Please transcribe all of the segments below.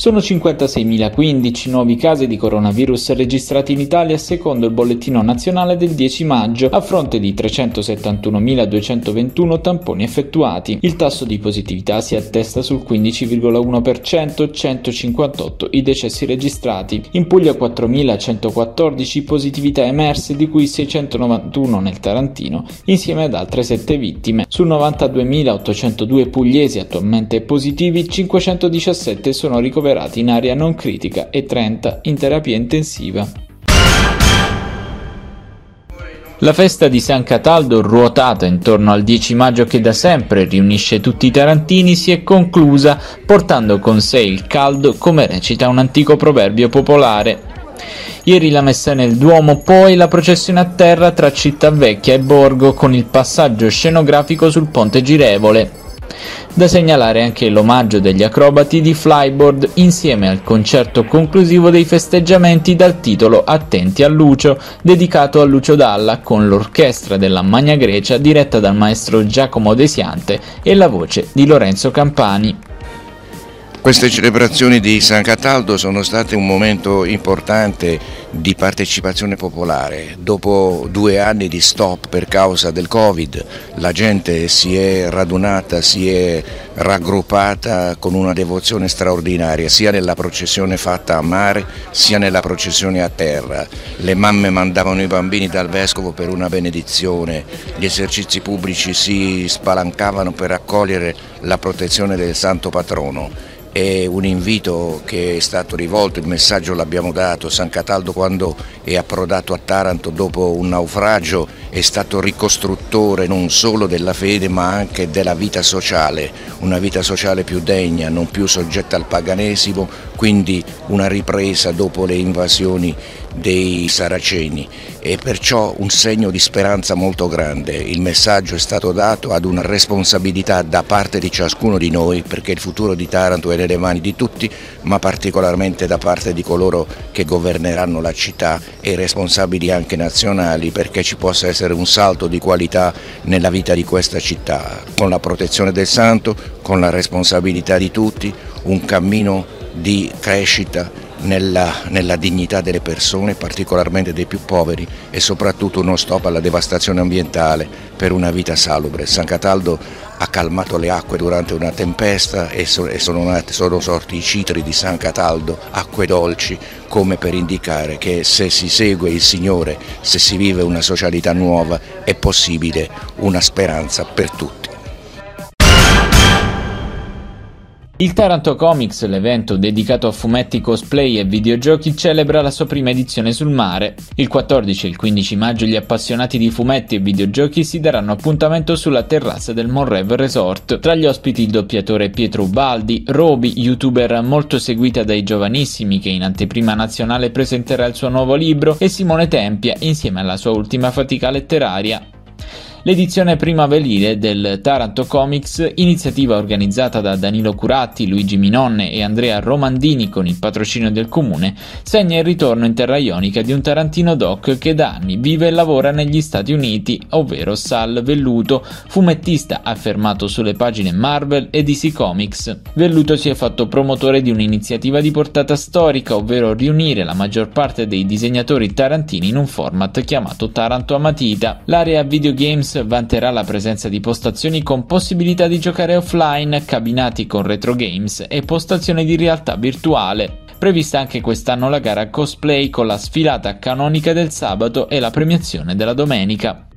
Sono 56.015 nuovi casi di coronavirus registrati in Italia secondo il bollettino nazionale del 10 maggio, a fronte di 371.221 tamponi effettuati. Il tasso di positività si attesta sul 15,1%, 158 i decessi registrati. In Puglia 4.114 positività emerse, di cui 691 nel Tarantino, insieme ad altre 7 vittime. Su 92.802 pugliesi attualmente positivi, 517 sono ricoverati ricoverati in area non critica e 30 in terapia intensiva. La festa di San Cataldo, ruotata intorno al 10 maggio che da sempre riunisce tutti i tarantini, si è conclusa portando con sé il caldo, come recita un antico proverbio popolare. Ieri la messa nel Duomo, poi la processione a terra tra Città Vecchia e Borgo con il passaggio scenografico sul ponte girevole. Da segnalare anche l'omaggio degli acrobati di Flyboard insieme al concerto conclusivo dei festeggiamenti dal titolo Attenti a Lucio, dedicato a Lucio Dalla con l'orchestra della Magna Grecia diretta dal maestro Giacomo Desiante e la voce di Lorenzo Campani. Queste celebrazioni di San Cataldo sono state un momento importante di partecipazione popolare. Dopo due anni di stop per causa del Covid, la gente si è radunata, si è raggruppata con una devozione straordinaria, sia nella processione fatta a mare, sia nella processione a terra. Le mamme mandavano i bambini dal vescovo per una benedizione, gli esercizi pubblici si spalancavano per accogliere la protezione del santo patrono è un invito che è stato rivolto, il messaggio l'abbiamo dato, San Cataldo quando è approdato a Taranto dopo un naufragio è stato ricostruttore non solo della fede ma anche della vita sociale, una vita sociale più degna, non più soggetta al paganesimo, quindi una ripresa dopo le invasioni dei saraceni e perciò un segno di speranza molto grande. Il messaggio è stato dato ad una responsabilità da parte di ciascuno di noi perché il futuro di Taranto è nelle mani di tutti, ma particolarmente da parte di coloro che governeranno la città e responsabili anche nazionali perché ci possa essere un salto di qualità nella vita di questa città, con la protezione del santo, con la responsabilità di tutti, un cammino di crescita nella, nella, dignità delle persone, particolarmente dei più poveri e soprattutto uno stop alla devastazione ambientale per una vita salubre. San Cataldo ha calmato le acque durante una tempesta e, so, e sono, nati, sono sorti i citri di San Cataldo, acque dolci, come per indicare che se si segue il Signore, se si vive una socialità nuova, è possibile una speranza per tutti. Il Taranto Comics, l'evento dedicato a fumetti, cosplay e videogiochi, celebra la sua prima edizione sul mare. Il 14 e il 15 maggio gli appassionati di fumetti e videogiochi si daranno appuntamento sulla terrazza del Monrev Resort. Tra gli ospiti il doppiatore Pietro Ubaldi, Roby, youtuber molto seguita dai giovanissimi che in anteprima nazionale presenterà il suo nuovo libro, e Simone Tempia insieme alla sua ultima fatica letteraria. L'edizione primaverile del Taranto Comics, iniziativa organizzata da Danilo Curatti, Luigi Minonne e Andrea Romandini con il patrocinio del comune, segna il ritorno in terra ionica di un tarantino doc che da anni vive e lavora negli Stati Uniti, ovvero Sal Velluto, fumettista affermato sulle pagine Marvel e DC Comics. Velluto si è fatto promotore di un'iniziativa di portata storica, ovvero riunire la maggior parte dei disegnatori tarantini in un format chiamato Taranto a matita. L'area videogames vanterà la presenza di postazioni con possibilità di giocare offline, cabinati con retro games e postazioni di realtà virtuale. Prevista anche quest'anno la gara cosplay con la sfilata canonica del sabato e la premiazione della domenica.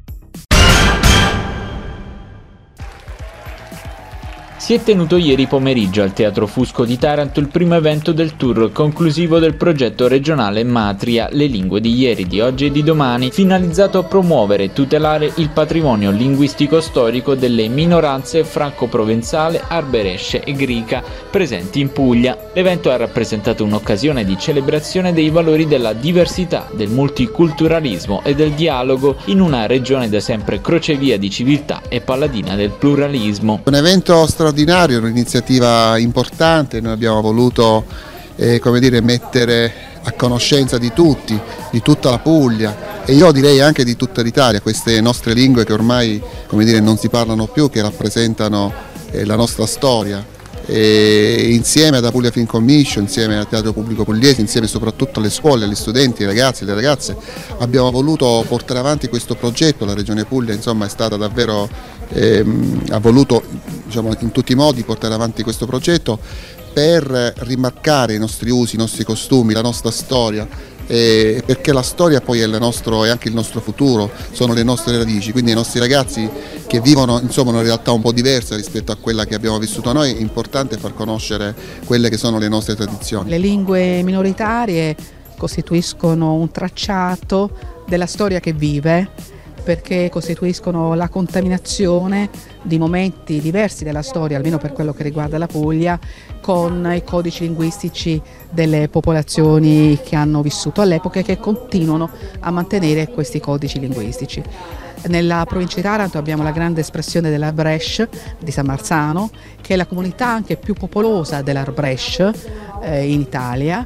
Si è tenuto ieri pomeriggio al Teatro Fusco di Taranto il primo evento del tour conclusivo del progetto regionale Matria, le lingue di ieri, di oggi e di domani, finalizzato a promuovere e tutelare il patrimonio linguistico-storico delle minoranze franco-provenzale, arberesce e grica presenti in Puglia. L'evento ha rappresentato un'occasione di celebrazione dei valori della diversità, del multiculturalismo e del dialogo in una regione da sempre crocevia di civiltà e paladina del pluralismo. Un evento straordinario straordinario, un'iniziativa importante, noi abbiamo voluto eh, dire, mettere a conoscenza di tutti, di tutta la Puglia e io direi anche di tutta l'Italia, queste nostre lingue che ormai dire, non si parlano più, che rappresentano eh, la nostra storia. E insieme alla Puglia Film Commission, insieme al Teatro Pubblico Pugliese, insieme soprattutto alle scuole, agli studenti, ai ragazzi, alle ragazze, abbiamo voluto portare avanti questo progetto, la Regione Puglia insomma, è stata davvero, ehm, ha voluto diciamo, in tutti i modi portare avanti questo progetto per rimarcare i nostri usi, i nostri costumi, la nostra storia, eh, perché la storia poi è, nostro, è, anche il nostro futuro, sono le nostre radici, quindi i nostri ragazzi che vivono insomma, una realtà un po' diversa rispetto a quella che abbiamo vissuto noi, è importante far conoscere quelle che sono le nostre tradizioni. Le lingue minoritarie costituiscono un tracciato della storia che vive perché costituiscono la contaminazione di momenti diversi della storia, almeno per quello che riguarda la Puglia, con i codici linguistici delle popolazioni che hanno vissuto all'epoca e che continuano a mantenere questi codici linguistici. Nella provincia di Taranto abbiamo la grande espressione della Brescia di San Marzano, che è la comunità anche più popolosa della Brescia eh, in Italia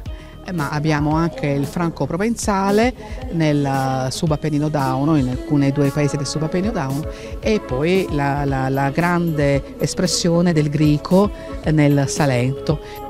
ma abbiamo anche il franco provenzale nel subappennino Dauno, in alcuni due paesi del subappennino Dauno e poi la, la, la grande espressione del greco nel Salento.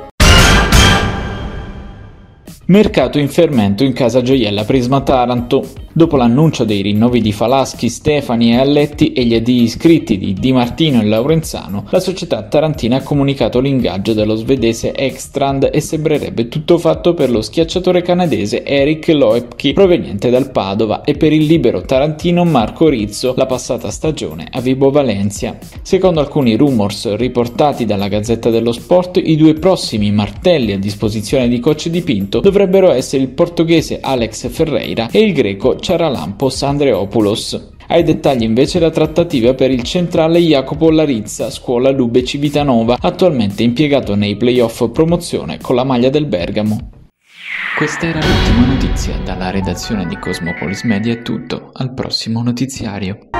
Mercato in fermento in casa gioiella Prisma Taranto. Dopo l'annuncio dei rinnovi di Falaschi, Stefani e Alletti e gli addii iscritti di Di Martino e Laurenzano, la società tarantina ha comunicato l'ingaggio dello svedese Ekstrand e sembrerebbe tutto fatto per lo schiacciatore canadese Eric Loepke proveniente dal Padova e per il libero tarantino Marco Rizzo la passata stagione a Vibo Valencia. Secondo alcuni rumors riportati dalla Gazzetta dello Sport, i due prossimi martelli a disposizione di coach di Pinto dovrebbero essere il portoghese Alex Ferreira e il greco Charalampos Andreopoulos. Ai dettagli invece la trattativa per il centrale Jacopo Larizza, scuola Lube Civitanova, attualmente impiegato nei playoff promozione con la maglia del Bergamo. Questa era l'ultima notizia, dalla redazione di Cosmopolis Media è tutto, al prossimo notiziario.